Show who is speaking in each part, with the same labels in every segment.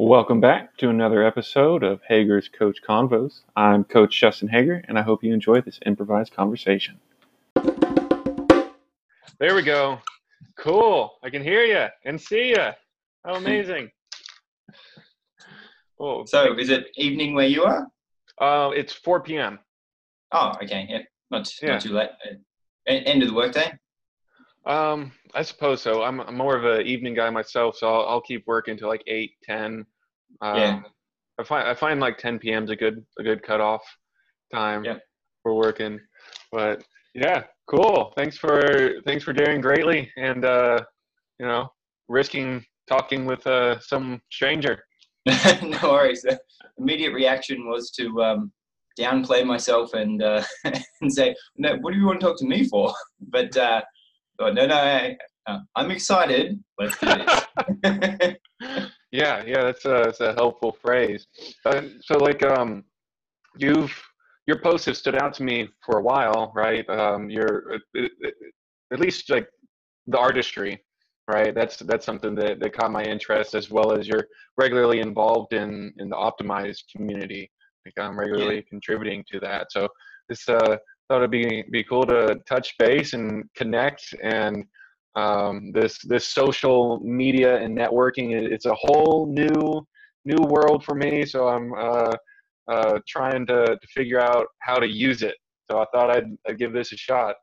Speaker 1: Welcome back to another episode of Hager's Coach Convos. I'm Coach Justin Hager, and I hope you enjoy this improvised conversation. There we go. Cool. I can hear you and see you. How amazing.
Speaker 2: oh, so, is it evening where you are?
Speaker 1: Uh, it's 4 p.m.
Speaker 2: Oh, okay. Yeah, not, yeah. not too late. Uh, end of the workday.
Speaker 1: Um, I suppose so. I'm, I'm more of an evening guy myself, so I'll, I'll keep working till like eight, ten. Um, yeah. I find I find like 10 p.m. is a good a good cutoff time yeah. for working. But yeah, cool. Thanks for thanks for doing greatly, and uh, you know, risking talking with uh, some stranger.
Speaker 2: no worries. The immediate reaction was to um, downplay myself and uh, and say, "No, what do you want to talk to me for?" But uh, oh, no, no, I, am excited. Let's do this.
Speaker 1: yeah, yeah, that's a, that's a helpful phrase. Uh, so, like, um, you've your posts have stood out to me for a while, right? Um, you're uh, uh, at least like the artistry, right? That's that's something that, that caught my interest, as well as you're regularly involved in in the optimized community. Like I'm regularly yeah. contributing to that. So this uh, thought it'd be be cool to touch base and connect and um, this this social media and networking it's a whole new new world for me. So i'm uh, uh, trying to, to figure out how to use it. So i thought i'd, I'd give this a shot.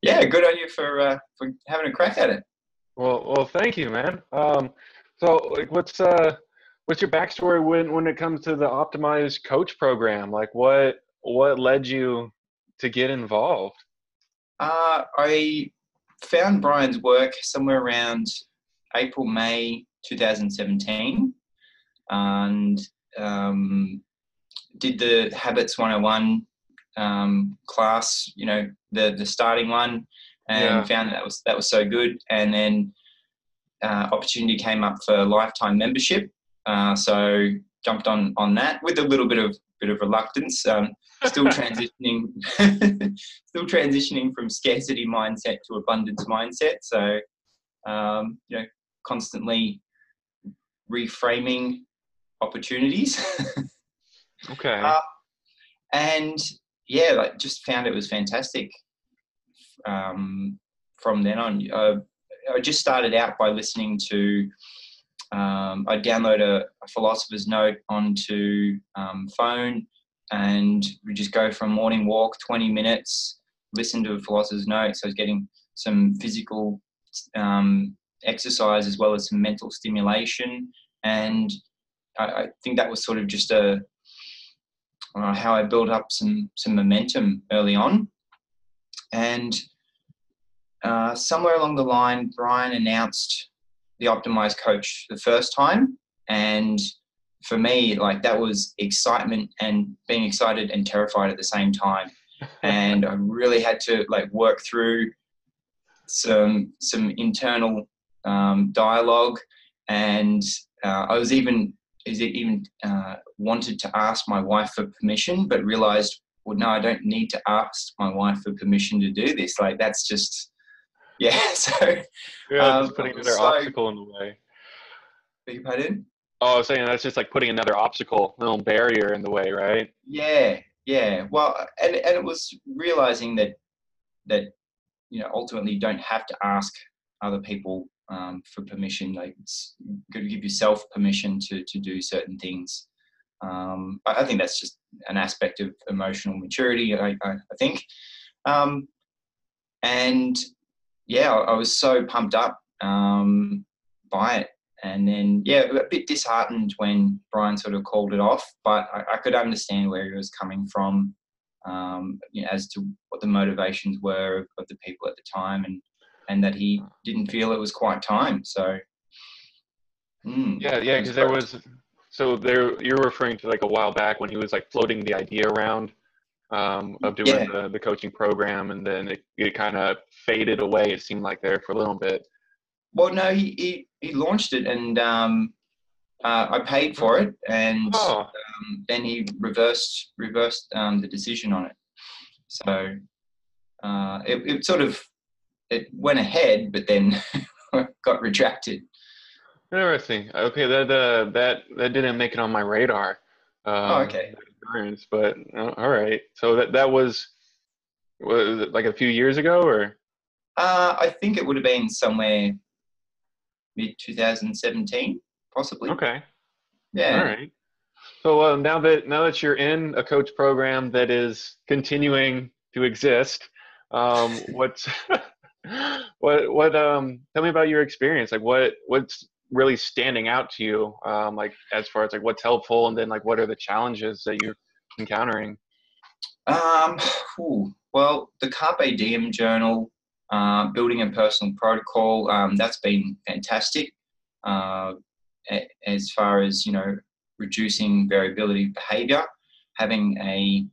Speaker 2: Yeah good on you for uh, for having a crack at it.
Speaker 1: Well well thank you man. Um, so like what's uh what's your backstory when when it comes to the optimized coach program? Like what what led you to get involved
Speaker 2: uh, i found Brian's work somewhere around April, May 2017 and um, did the Habits 101 um, class, you know, the, the starting one, and yeah. found that, that was that was so good. And then uh, opportunity came up for lifetime membership, uh, so jumped on on that with a little bit of bit of reluctance. Um, still transitioning, still transitioning from scarcity mindset to abundance mindset. So, um, you know, constantly reframing opportunities.
Speaker 1: okay. Uh,
Speaker 2: and yeah, like just found it was fantastic. Um, from then on, uh, I just started out by listening to. Um, I download a, a, philosopher's note onto um, phone and we just go for a morning walk, 20 minutes, listen to a philosopher's note. So I was getting some physical um, exercise as well as some mental stimulation. And I, I think that was sort of just a uh, how I built up some some momentum early on. And uh, somewhere along the line, Brian announced the optimized coach the first time, and for me, like that was excitement and being excited and terrified at the same time. and I really had to like work through some some internal um, dialogue, and uh, I was even is it even uh, wanted to ask my wife for permission, but realized, well, no, I don't need to ask my wife for permission to do this. Like that's just yeah. So
Speaker 1: yeah, um, just putting another so, obstacle in the way.
Speaker 2: Beg your pardon?
Speaker 1: Oh, I was saying that's just like putting another obstacle, a little barrier in the way, right?
Speaker 2: Yeah, yeah. Well, and and it was realizing that that you know ultimately you don't have to ask other people um, for permission. Like it's good to give yourself permission to to do certain things. Um, I, I, think that's just an aspect of emotional maturity. I, I, I think, um, and yeah, I, I, was so pumped up um, by it and then, yeah, a bit disheartened when Brian sort of called it off, but I, I could understand where he was coming from um, you know, as to what the motivations were of, of, the people at the time and, and that he didn't feel it was quite time. So,
Speaker 1: mm, yeah, yeah, because there was, so there, you're referring to like a while back when he was like floating the idea around um, of doing yeah. the, the coaching program and then it, it kind of faded away, it seemed like there for a little bit.
Speaker 2: Well, no, he, he, he launched it and um, uh, I paid for it, and oh. um, then he reversed reversed um, the decision on it. So uh, it, it sort of it went ahead, but then got retracted.
Speaker 1: Interesting. Okay, that uh, that that didn't make it on my radar.
Speaker 2: Um, oh, okay.
Speaker 1: Experience, but uh, all right. So that that was was it like a few years ago, or?
Speaker 2: Uh, I think it would have been somewhere mid 2017, possibly.
Speaker 1: Okay.
Speaker 2: Yeah.
Speaker 1: All right. So uh, now that now that you're in a coach program that is continuing to exist, um, what's what what um tell me about your experience like what what's really standing out to you um like as far as like what's helpful and then like what are the challenges that you're encountering?
Speaker 2: Um well the carpe diem journal uh, building a personal protocol um, that's been fantastic uh, as far as you know reducing variability behavior having a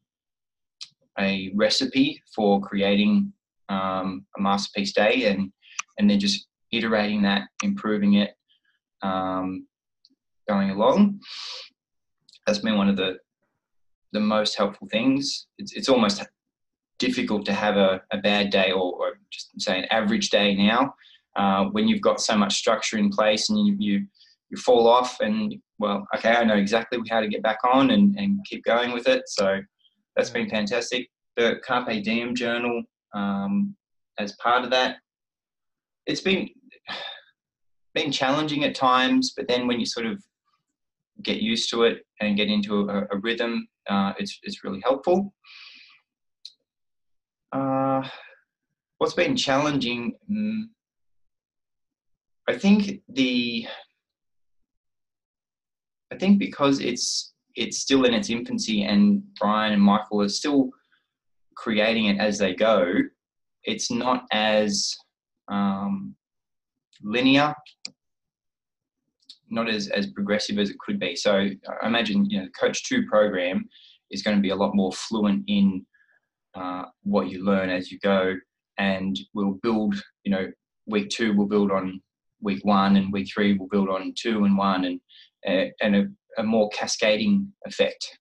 Speaker 2: a recipe for creating um, a masterpiece day and and then just iterating that, improving it, um, going along. That's been one of the the most helpful things. It's it's almost difficult to have a, a bad day or, or just say an average day now uh, when you've got so much structure in place and you, you you fall off and well okay I know exactly how to get back on and, and keep going with it so that's been fantastic the Carpe Diem journal um, as part of that. It's been been challenging at times, but then when you sort of get used to it and get into a, a rhythm, uh, it's it's really helpful. Uh, what's been challenging? Um, I think the I think because it's it's still in its infancy and Brian and Michael are still creating it as they go, it's not as um, linear, not as, as progressive as it could be. So I imagine you know the Coach Two program is going to be a lot more fluent in uh, what you learn as you go, and we'll build. You know, week two will build on week one, and week three will build on two and one, and uh, and a, a more cascading effect.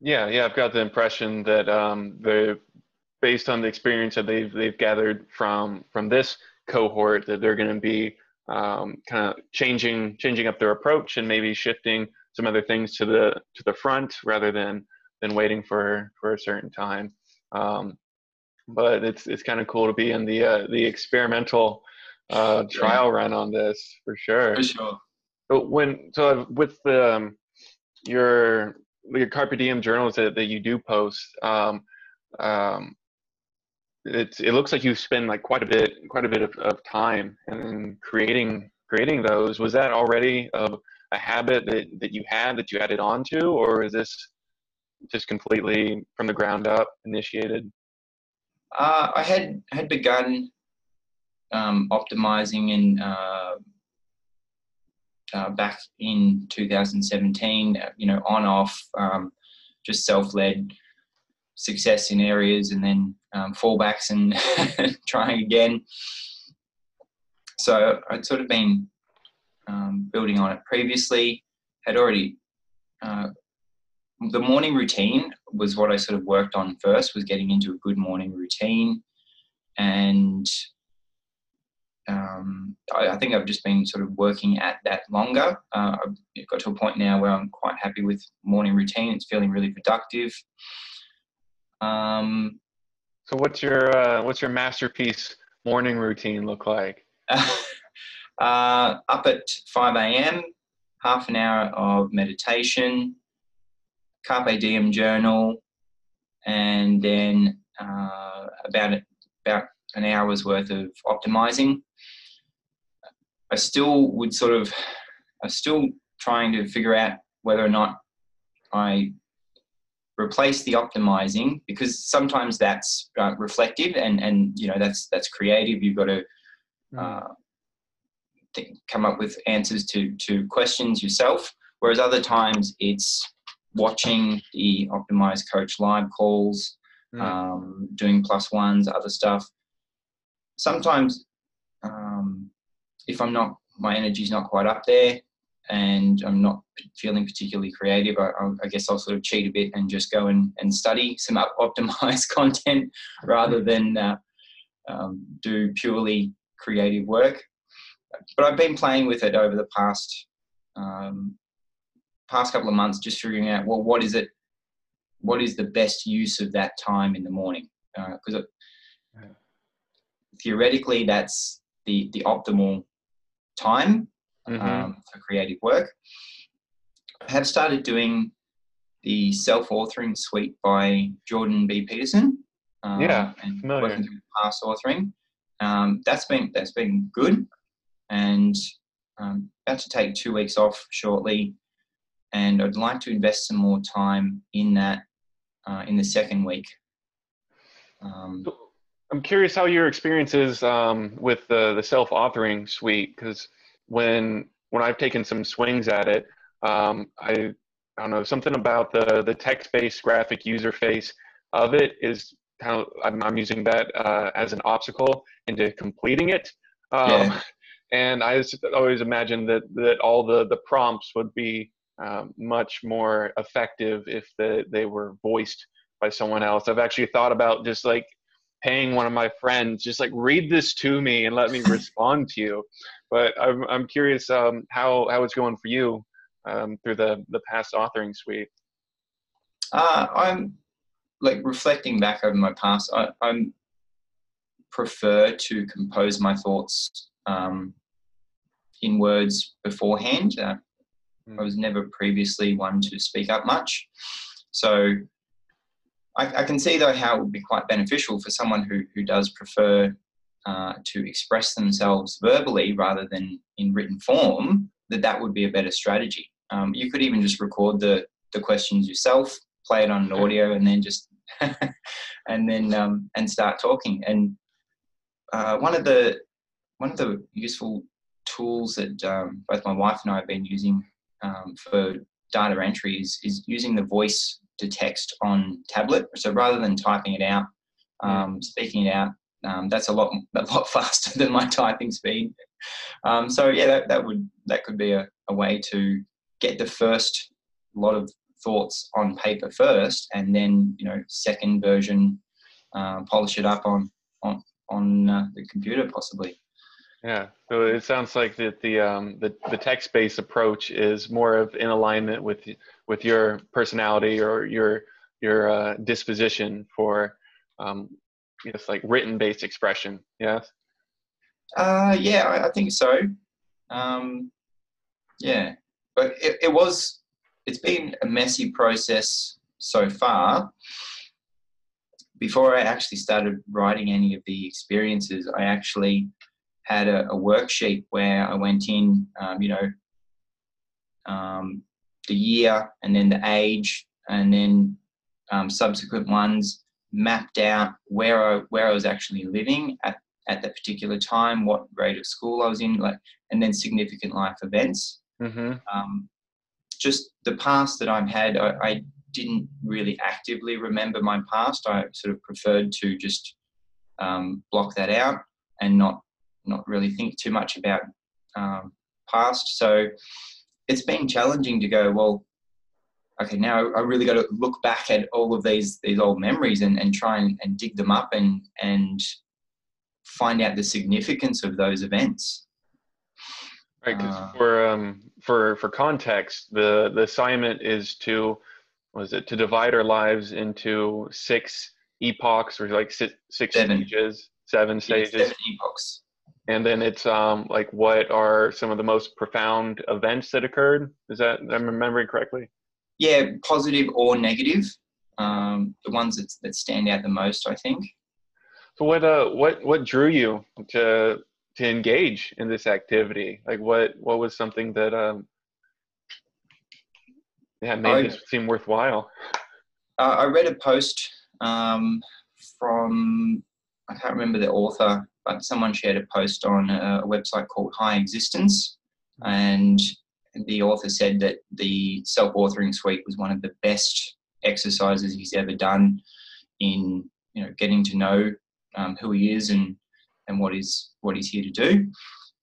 Speaker 1: Yeah, yeah, I've got the impression that um, the based on the experience that they've they've gathered from from this cohort, that they're going to be um, kind of changing changing up their approach and maybe shifting some other things to the to the front rather than than waiting for for a certain time. Um, but it's it's kind of cool to be in the uh, the experimental uh, trial yeah. run on this for sure.
Speaker 2: For sure.
Speaker 1: But when so with the um, your your carpe diem journals that, that you do post um, um, it's it looks like you spend like quite a bit quite a bit of, of time in creating creating those. Was that already a, a habit that, that you had that you added on to or is this just completely from the ground up initiated?
Speaker 2: Uh, i had had begun um, optimizing in uh, uh, back in 2017, uh, you know, on off, um, just self led success in areas and then um, fallbacks and trying again. So I'd sort of been um, building on it previously, had already. Uh, the morning routine was what I sort of worked on first, was getting into a good morning routine. And um, I, I, think I've just been sort of working at that longer. Uh, I've got to a point now where I'm quite happy with morning routine. It's feeling really productive. Um,
Speaker 1: so what's your uh, what's your masterpiece morning routine look like?
Speaker 2: uh, up at 5 a.m., half an hour of meditation, carpe diem journal, and then uh, about about an hour's worth of optimizing. I still would sort of, I'm still trying to figure out whether or not I replace the optimizing because sometimes that's uh, reflective and and you know that's that's creative. You've got to hmm. uh, come up with answers to to questions yourself. Whereas other times it's watching the optimized coach live calls, mm. um, doing plus ones, other stuff. Sometimes um, if I'm not, my energy's not quite up there and I'm not feeling particularly creative, I, I, guess I'll sort of cheat a bit and just go and, and study some optimized content rather than uh, um, do purely creative work. but I've been playing with it over the past um, past couple of months, just figuring out well, what is it? What is the best use of that time in the morning? Because uh, theoretically, that's the the optimal time mm-hmm. um, for creative work. I have started doing the self-authoring suite by Jordan B. Peterson.
Speaker 1: Um, yeah, and familiar. working
Speaker 2: through past authoring. Um, that's been that's been good, and um, about to take two weeks off shortly, and I'd like to invest some more time in that uh, in the second week.
Speaker 1: Um, I'm curious how your experience is um, with the the self authoring suite because when when I've taken some swings at it, um, I I don't know something about the the text based graphic user face of it is kind of I'm, I'm using that uh, as an obstacle into completing it. Um, yeah. And I always imagined that that all the the prompts would be um, much more effective if the, they were voiced by someone else. I've actually thought about just like paying one of my friends, just like read this to me and let me respond to you. But I'm I'm curious um, how how it's going for you um, through the the past authoring suite.
Speaker 2: Uh, I'm like reflecting back over my past. I, I'm prefer to compose my thoughts um, in words beforehand. Uh, I was never previously one to speak up much. So I, I, can see though how it would be quite beneficial for someone who, who does prefer uh, to express themselves verbally rather than in written form, that that would be a better strategy. Um, you could even just record the, the questions yourself, play it on an audio, and then just and then um, and start talking. And uh, one of the one of the useful tools that um, both my wife and I have been using um, for data entry is, is using the voice to text on tablet. So rather than typing it out, hmm. um, speaking it out, um, that's a lot a lot faster than my typing speed. Um, so yeah, that, that would that could be a, a way to get the first lot of thoughts on paper first, and then you know second version, uh, polish it up on on on uh, the computer possibly.
Speaker 1: Yeah, so it sounds like that the um, the the text based approach is more of in alignment with with your personality or your your uh, disposition for um, yes, like written based expression. Yes.
Speaker 2: Uh, yeah, I, I think so. Um, yeah, but it, it was it's been a messy process so far. Before I actually started writing any of the experiences, I actually had a, a worksheet where I went in, um, you know, um, the year and then the age and then um, subsequent ones mapped out where I, where I was actually living at, at that particular time, what grade of school I was in, like, and then significant life events. Mm-hmm. Um, just the past that I've had, I, I, didn't really actively remember my past. I sort of preferred to just um, block that out and not not really think too much about um, past. So it's been challenging to go, well, okay, now I really got to look back at all of these these old memories and, and try and, and dig them up and and find out the significance of those events.
Speaker 1: Right, because uh, for um, for for context, the the assignment is to was it to divide our lives into six epochs or like six, six
Speaker 2: seven.
Speaker 1: stages, seven stages.
Speaker 2: Seven epochs
Speaker 1: and then it's um, like what are some of the most profound events that occurred? Is that i'm remembering correctly?
Speaker 2: Yeah positive or negative um, the ones that, that stand out the most i think.
Speaker 1: So what uh what what drew you to to engage in this activity? Like what what was something that um yeah made I, this seem worthwhile?
Speaker 2: Uh, i read a post um, from i can't remember the author but someone shared a post on a website called High Existence, and the author said that the self-authoring suite was one of the best exercises he's ever done in you know getting to know um, who he is and and what is what he's here to do.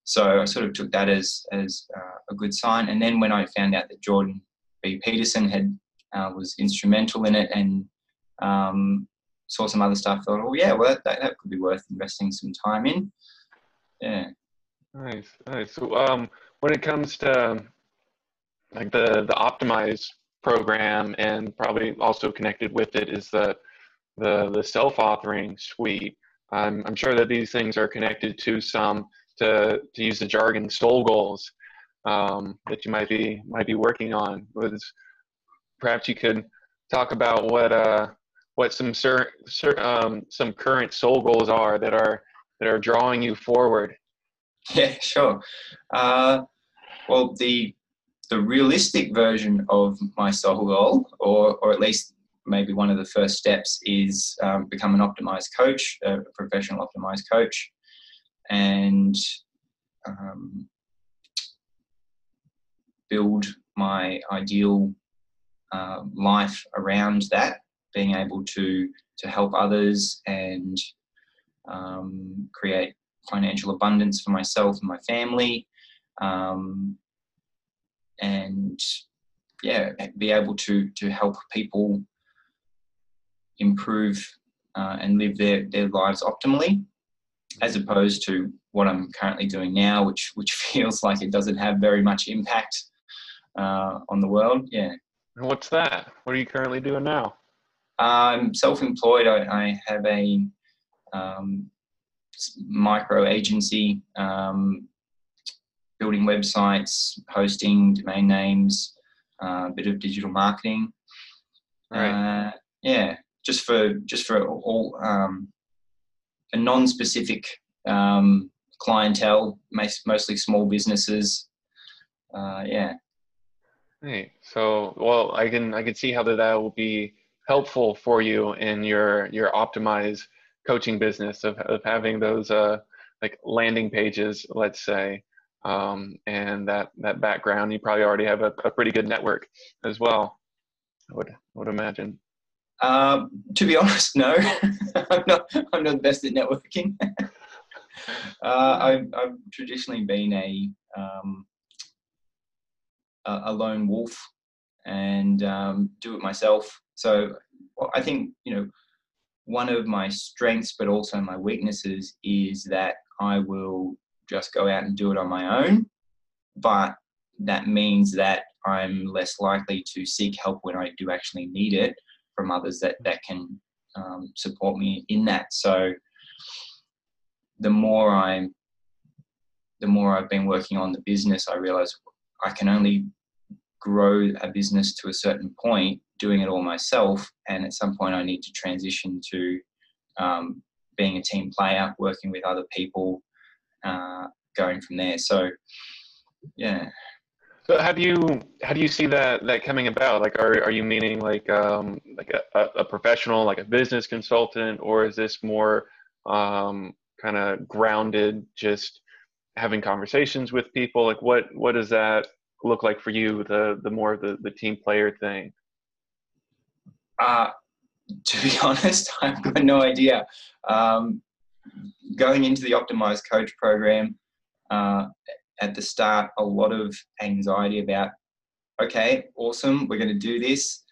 Speaker 2: So I sort of took that as as uh, a good sign. And then when I found out that Jordan B. Peterson had uh, was instrumental in it and um, saw some other stuff. Thought, oh yeah, well that, that could be worth investing some time in. Yeah.
Speaker 1: Nice, nice. So, um, when it comes to like the the optimize program, and probably also connected with it is the the the self authoring suite. I'm I'm sure that these things are connected to some to to use the jargon soul goals um, that you might be might be working on. Was perhaps you could talk about what uh what some cer- cer- um, some current soul goals are that are that are drawing you forward.
Speaker 2: Yeah, sure. Uh, well, the the realistic version of my soul goal, or or at least maybe one of the first steps, is um, become an optimized coach, a professional optimized coach, and um, build my ideal uh, life around that, being able to to help others and um, create financial abundance for myself and my family, um, and yeah, be able to to help people improve uh, and live their their lives optimally, as opposed to what I'm currently doing now, which which feels like it doesn't have very much impact uh, on the world. Yeah.
Speaker 1: What's that? What are you currently doing now?
Speaker 2: I'm self-employed. I, I have a um, micro agency, um, building websites, hosting domain names, uh, a bit of digital marketing.
Speaker 1: Right.
Speaker 2: Uh, yeah, just for just for all um, a non-specific um, clientele, mostly small businesses. Uh, yeah.
Speaker 1: Right. So, well, I can I can see how that, that will be helpful for you in your your optimize coaching business of, of having those uh, like landing pages, let's say, um, and that that background. You probably already have a, a pretty good network as well. I would would imagine.
Speaker 2: Um, to be honest, no, I'm not. I'm not the best at networking. uh, I've, I've traditionally been a um, a lone wolf and um, do it myself. So I think you know one of my strengths, but also my weaknesses, is that I will just go out and do it on my own. But that means that I'm less likely to seek help when I do actually need it from others that that can um, support me in that. So the more I'm, the more I've been working on the business, I realize I can only grow a business to a certain point doing it all myself. And at some point, I need to transition to um, being a team player, working with other people, uh, going from there. So, yeah.
Speaker 1: So how do you how do you see that that coming about? Like, are are you meaning like um, like a, a professional, like a business consultant, or is this more um, kind of grounded, just having conversations with people? Like, what what does that look like for you? The the more the the team player thing.
Speaker 2: Uh, to be honest, I've got no idea. Um, going into the optimized coach program uh, at the start, a lot of anxiety about, okay, awesome, we're going to do this.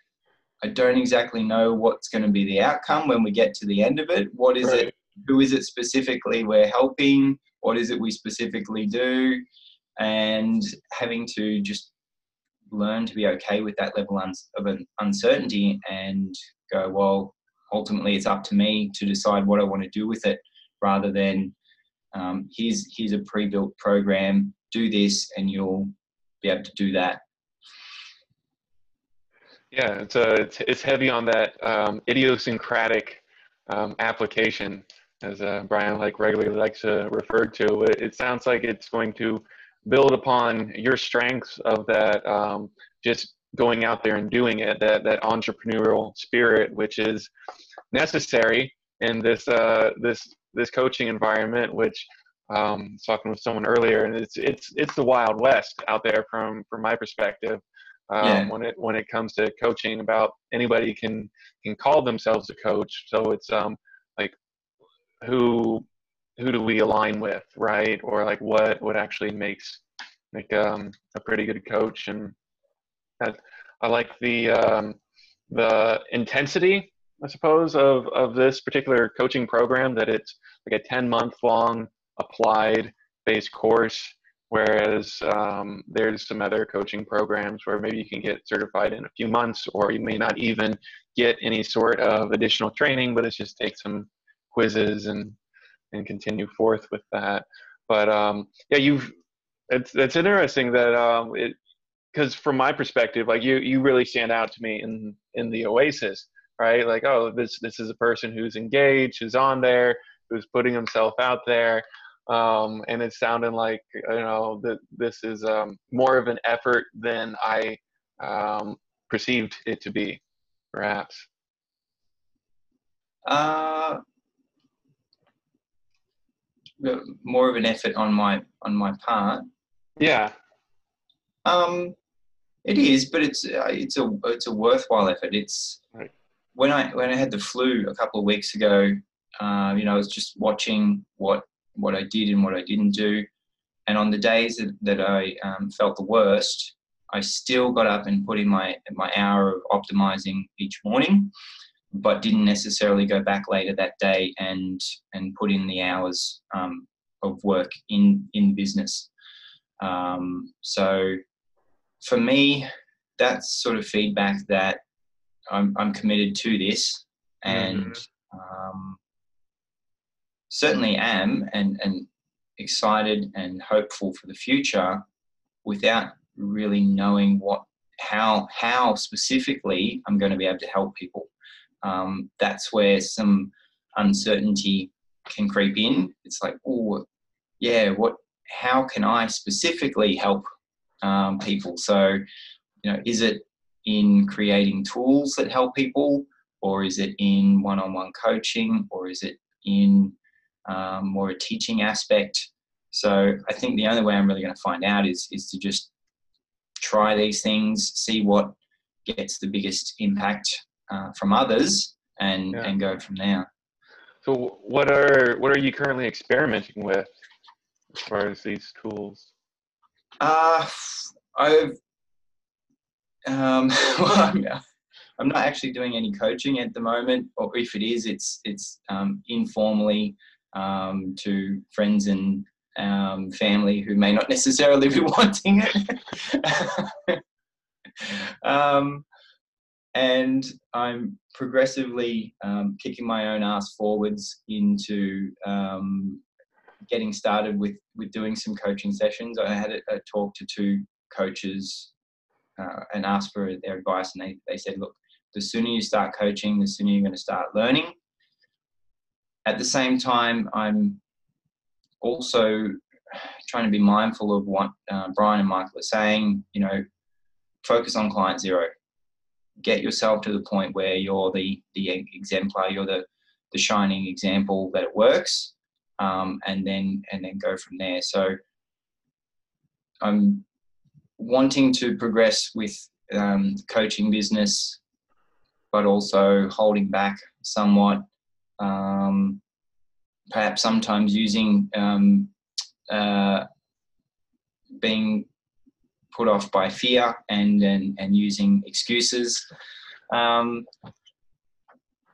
Speaker 2: I don't exactly know what's going to be the outcome when we get to the end of it. What is right. it? Who is it specifically we're helping? What is it we specifically do? And having to just learn to be okay with that level of uncertainty and go, well, ultimately it's up to me to decide what I want to do with it rather than um, here's, here's a pre-built program, do this and you'll be able to do that.
Speaker 1: Yeah, it's, a, it's, it's heavy on that um, idiosyncratic um, application as uh, Brian like regularly likes to refer to. It, it sounds like it's going to build upon your strengths of that um, just going out there and doing it that that entrepreneurial spirit which is necessary in this uh, this this coaching environment which um, I was talking with someone earlier and it's it's it's the wild west out there from from my perspective um, yeah. when it when it comes to coaching about anybody can can call themselves a coach so it's um like who who do we align with, right? Or like what what actually makes make um, a pretty good coach. And I, I like the um, the intensity, I suppose, of of this particular coaching program. That it's like a ten month long applied based course whereas um, there's some other coaching programs where maybe you can get certified in a few months or you may not even get any sort of additional training but it's just take some quizzes and and continue forth with that but um, yeah you've it's it's interesting that um, it because from my perspective, like you, you really stand out to me in in the Oasis, right? Like, oh, this this is a person who's engaged, who's on there, who's putting himself out there, um, and it's sounding like you know that this is um, more of an effort than I um, perceived it to be, perhaps.
Speaker 2: Uh, more of an effort on my on my part.
Speaker 1: Yeah.
Speaker 2: Um, it is, but it's uh, it's a it's a worthwhile effort. It's
Speaker 1: right.
Speaker 2: when I when I had the flu a couple of weeks ago. Uh, you know, I was just watching what what I did and what I didn't do, and on the days that, that I um, felt the worst, I still got up and put in my my hour of optimizing each morning, but didn't necessarily go back later that day and and put in the hours um, of work in in business. Um, so for me, that's sort of feedback that I'm, I'm committed to this and mm-hmm. um, certainly am and, and excited and hopeful for the future without really knowing what how how specifically I'm going to be able to help people. Um, that's where some uncertainty can creep in. It's like, oh, yeah, what? How can I specifically help um, people. So, you know, is it in creating tools that help people, or is it in one-on-one coaching, or is it in um, more a teaching aspect? So, I think the only way I'm really going to find out is is to just try these things, see what gets the biggest impact uh, from others, and yeah. and go from there.
Speaker 1: So, what are what are you currently experimenting with as far as these tools?
Speaker 2: Uh, I've um, well, I'm, I'm, not actually doing any coaching at the moment, or if it is, it's it's um, informally um, to friends and um, family who may not necessarily be wanting it. um, and I'm progressively um, kicking my own ass forwards into um, getting started with with doing some coaching sessions. I had a, a talk to two coaches uh, and asked for their advice, and they, they said, look, the sooner you start coaching, the sooner you're going to start learning. At the same time, I'm also trying to be mindful of what uh, Brian and Michael are saying. You know, focus on client zero. Get yourself to the point where you're the the exemplar, you're the the shining example that it works, um, and then and then go from there. So I'm wanting to progress with um, coaching business, but also holding back somewhat. Um, perhaps sometimes using um, uh, being put off by fear and and, and using excuses. Um,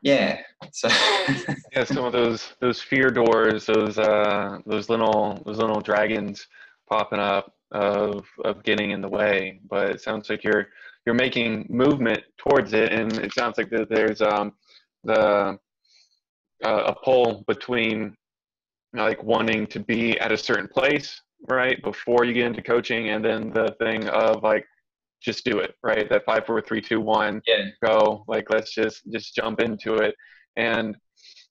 Speaker 2: yeah. So
Speaker 1: yeah, some of those those fear doors, those uh, those little those little dragons popping up of of getting in the way. But it sounds like you're you're making movement towards it, and it sounds like that there's um the uh, a pull between like wanting to be at a certain place right before you get into coaching and then the thing of like just do it right? That five four three two one
Speaker 2: yeah.
Speaker 1: go. Like let's just just jump into it. And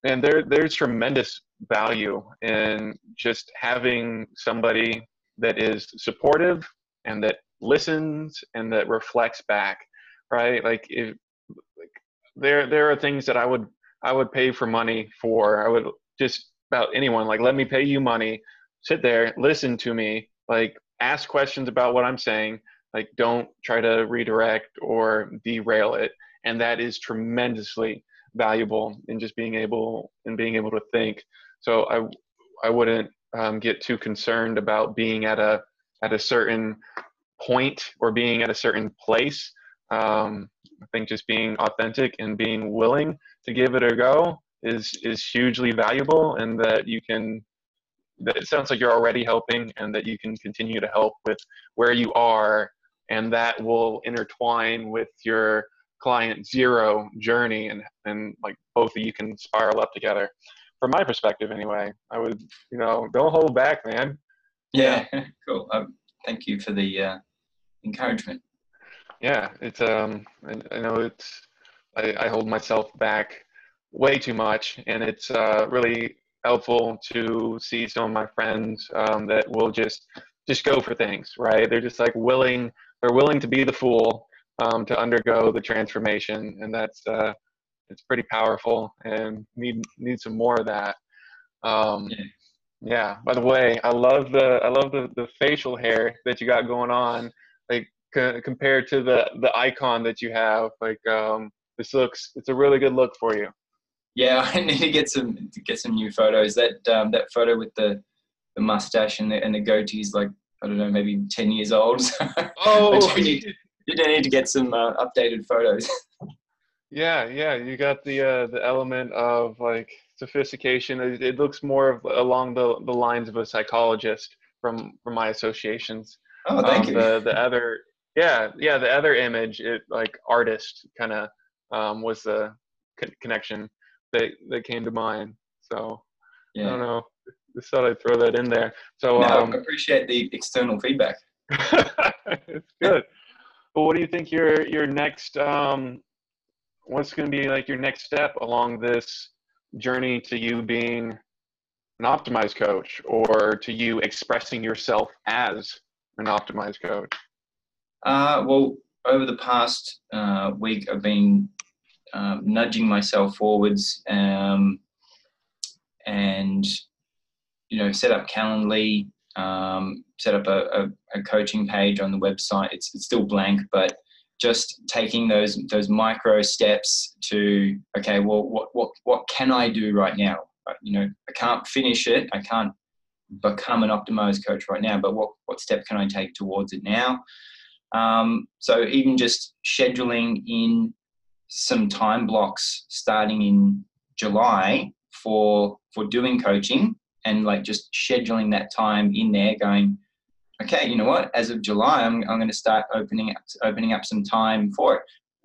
Speaker 1: and there there's tremendous value in just having somebody that is supportive and that listens and that reflects back right? Like if like there there are things that i would i would pay for money for. I would just about anyone like let me pay you money sit there listen to me like ask questions about what i'm saying like don't try to redirect or derail it. And that is tremendously valuable in just being able and being able to think. So i i wouldn't um, get too concerned about being at a at a certain point or being at a certain place. Um, i think just being authentic and being willing to give it a go is is hugely valuable and that you can that it sounds like you're already helping and that you can continue to help with where you are and that will intertwine with your client zero journey and and like both of you can spiral up together. From my perspective anyway i would you know don't hold back man.
Speaker 2: Yeah, cool. Um, thank you for the uh, encouragement.
Speaker 1: Yeah it's um I, I know it's I, I hold myself back way too much and it's uh, really helpful to see some of my friends um, that will just just go for things right? They're just like willing they're willing to be the fool um, to undergo the transformation and that's uh, it's pretty powerful and need need some more of that. Um, yeah. yeah. By the way i love the i love the, the facial hair that you got going on like c- compared to the the icon that you have like um, this looks it's a really good look for you
Speaker 2: yeah, I need to get some get some new photos. That um, that photo with the the mustache and the and the goatee is like I don't know, maybe ten years old.
Speaker 1: oh,
Speaker 2: you need, you need to get some uh, updated photos.
Speaker 1: yeah, yeah, you got the uh, the element of like sophistication. It, it looks more of along the the lines of a psychologist from from my associations.
Speaker 2: Oh, thank
Speaker 1: um,
Speaker 2: you.
Speaker 1: The the other, yeah, yeah, the other image, it like artist kind of um, was the connection that that came to mind. So yeah. I don't know. Just thought I'd throw that in there. So
Speaker 2: no, um, I appreciate the external feedback.
Speaker 1: it's good. But what do you think your your next um, what's going to be like your next step along this journey to you being an optimized coach or to you expressing yourself as an optimized coach?
Speaker 2: Uh, well, over the past uh, week, I've been um, nudging myself forwards um, and you know set up calendly um, set up a, a, a, coaching page on the website. It's, it's still blank but just taking those those micro steps to okay well what what what can i do right now? You know i can't finish it. I can't become an optimized coach right now but what what step can i take towards it now? Um, so even just scheduling in some time blocks starting in July for for doing coaching and like just scheduling that time in there going okay you know what? As of july i'm, I'm going to start opening up opening up some time for it.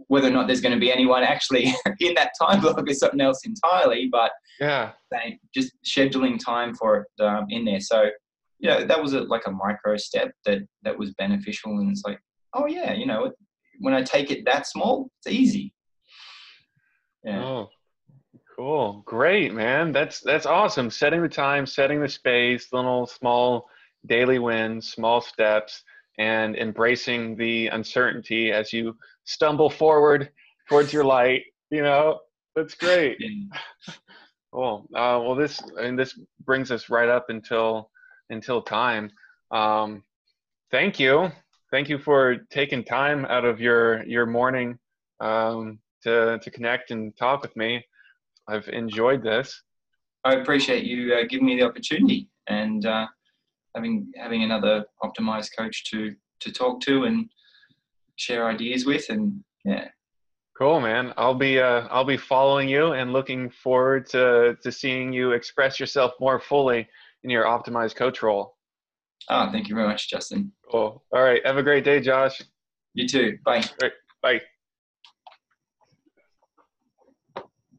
Speaker 2: Whether or not there's going to be anyone actually in that time block is something else entirely but
Speaker 1: yeah.
Speaker 2: just scheduling time for it um, in there. So you know that was a, like a micro step that that was beneficial and it's like oh yeah you know when i take it that small it's easy
Speaker 1: yeah. Oh, cool. Great, man. That's that's awesome. Setting the time, setting the space, little small daily wins, small steps, and embracing the uncertainty as you stumble forward towards your light. You know, that's great. cool. Uh, well, this and this brings us right up until until time. Um, thank you, thank you for taking time out of your your morning um, to, to connect and talk with me. I've enjoyed this.
Speaker 2: I appreciate you uh, giving me the opportunity and uh, having having another optimized coach to to talk to and share ideas with, and yeah.
Speaker 1: Cool, man. I'll be uh, I'll be following you and looking forward to to seeing you express yourself more fully in your optimized coach role.
Speaker 2: Ah, thank you very much, Justin.
Speaker 1: Cool. All right. Have a great day, Josh.
Speaker 2: You too. Bye.
Speaker 1: Bye.